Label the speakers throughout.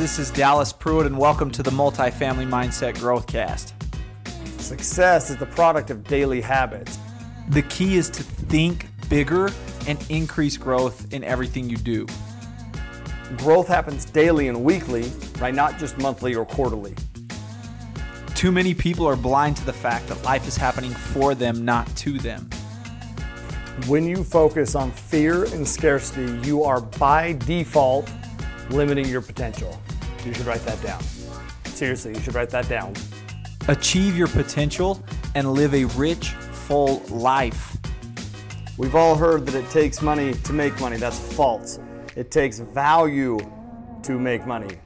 Speaker 1: This is Dallas Pruitt, and welcome to the Multifamily Mindset Growthcast.
Speaker 2: Success is the product of daily habits.
Speaker 1: The key is to think bigger and increase growth in everything you do.
Speaker 2: Growth happens daily and weekly, right? Not just monthly or quarterly.
Speaker 1: Too many people are blind to the fact that life is happening for them, not to them.
Speaker 2: When you focus on fear and scarcity, you are by default limiting your potential. You should write that down. Seriously, you should write that down.
Speaker 1: Achieve your potential and live a rich, full life.
Speaker 2: We've all heard that it takes money to make money. That's false. It takes value to make money.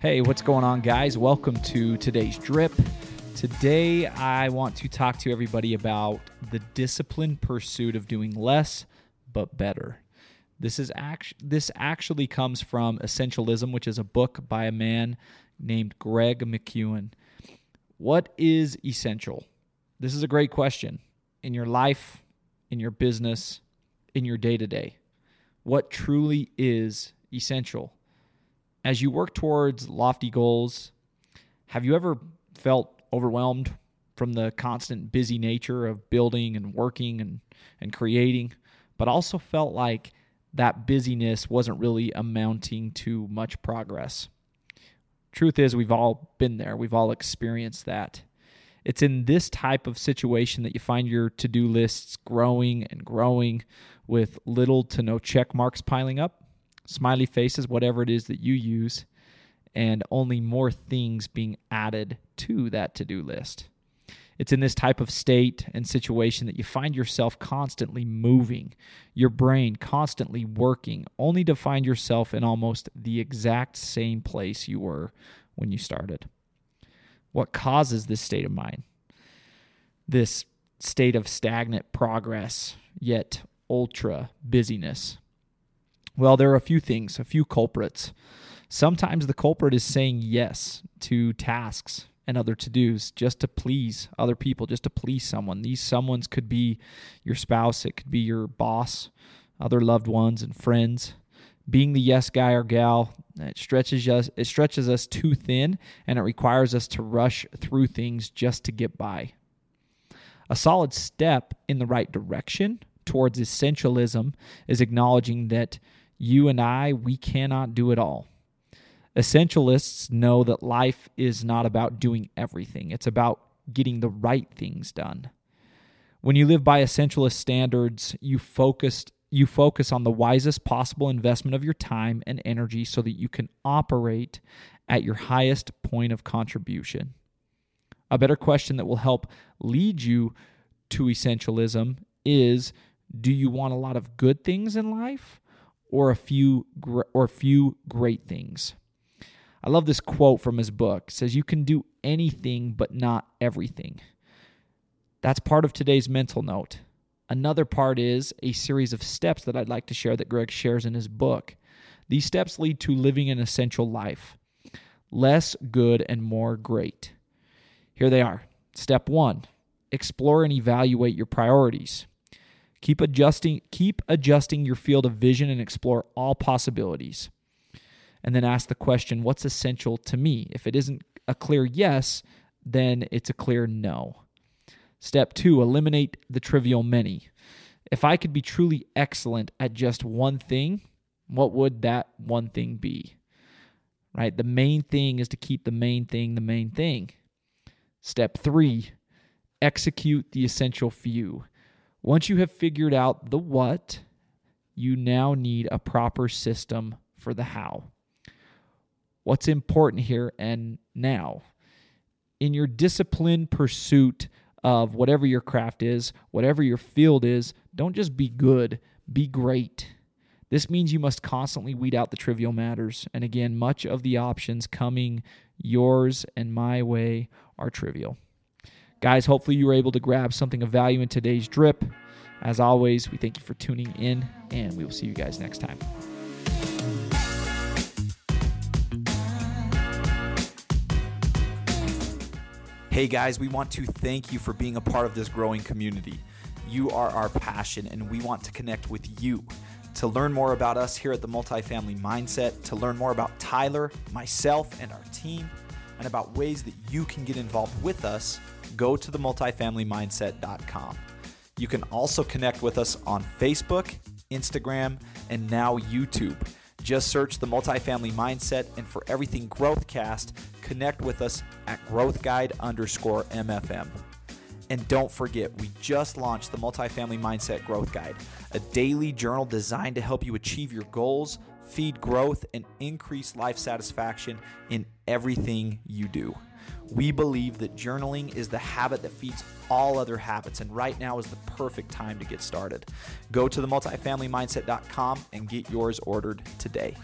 Speaker 1: Hey, what's going on, guys? Welcome to today's drip. Today, I want to talk to everybody about the disciplined pursuit of doing less but better. This is act- this actually comes from Essentialism, which is a book by a man named Greg McKeown. What is essential? This is a great question in your life, in your business, in your day to day. What truly is essential? As you work towards lofty goals, have you ever felt overwhelmed from the constant busy nature of building and working and, and creating, but also felt like that busyness wasn't really amounting to much progress. Truth is, we've all been there, we've all experienced that. It's in this type of situation that you find your to do lists growing and growing with little to no check marks piling up, smiley faces, whatever it is that you use, and only more things being added to that to do list. It's in this type of state and situation that you find yourself constantly moving, your brain constantly working, only to find yourself in almost the exact same place you were when you started. What causes this state of mind? This state of stagnant progress, yet ultra busyness? Well, there are a few things, a few culprits. Sometimes the culprit is saying yes to tasks and other to dos just to please other people, just to please someone. These someones could be your spouse, it could be your boss, other loved ones, and friends. Being the yes guy or gal, it stretches us it stretches us too thin and it requires us to rush through things just to get by. A solid step in the right direction towards essentialism is acknowledging that you and I we cannot do it all. Essentialists know that life is not about doing everything, it's about getting the right things done. When you live by essentialist standards, you focused you focus on the wisest possible investment of your time and energy so that you can operate at your highest point of contribution. A better question that will help lead you to essentialism is do you want a lot of good things in life or a few or a few great things? I love this quote from his book. It says, You can do anything, but not everything. That's part of today's mental note. Another part is a series of steps that I'd like to share that Greg shares in his book. These steps lead to living an essential life less good and more great. Here they are. Step one explore and evaluate your priorities. Keep adjusting, keep adjusting your field of vision and explore all possibilities and then ask the question, what's essential to me? If it isn't a clear yes, then it's a clear no. Step two, eliminate the trivial many. If I could be truly excellent at just one thing, what would that one thing be? Right? The main thing is to keep the main thing the main thing. Step three, execute the essential few. Once you have figured out the what, you now need a proper system for the how what's important here and now. In your disciplined pursuit of whatever your craft is, whatever your field is, don't just be good, be great. This means you must constantly weed out the trivial matters. And again, much of the options coming yours and my way are trivial. Guys, hopefully you were able to grab something of value in today's drip. As always, we thank you for tuning in, and we will see you guys next time. Hey guys, we want to thank you for being a part of this growing community. You are our passion, and we want to connect with you. To learn more about us here at the Multifamily Mindset, to learn more about Tyler, myself, and our team, and about ways that you can get involved with us, go to themultifamilymindset.com. You can also connect with us on Facebook, Instagram, and now YouTube. Just search the Multifamily Mindset, and for everything Growthcast, connect with us at Growth Guide underscore MFM. And don't forget, we just launched the Multifamily Mindset Growth Guide, a daily journal designed to help you achieve your goals, feed growth, and increase life satisfaction in everything you do. We believe that journaling is the habit that feeds all other habits, and right now is the perfect time to get started. Go to the multifamilymindset.com and get yours ordered today.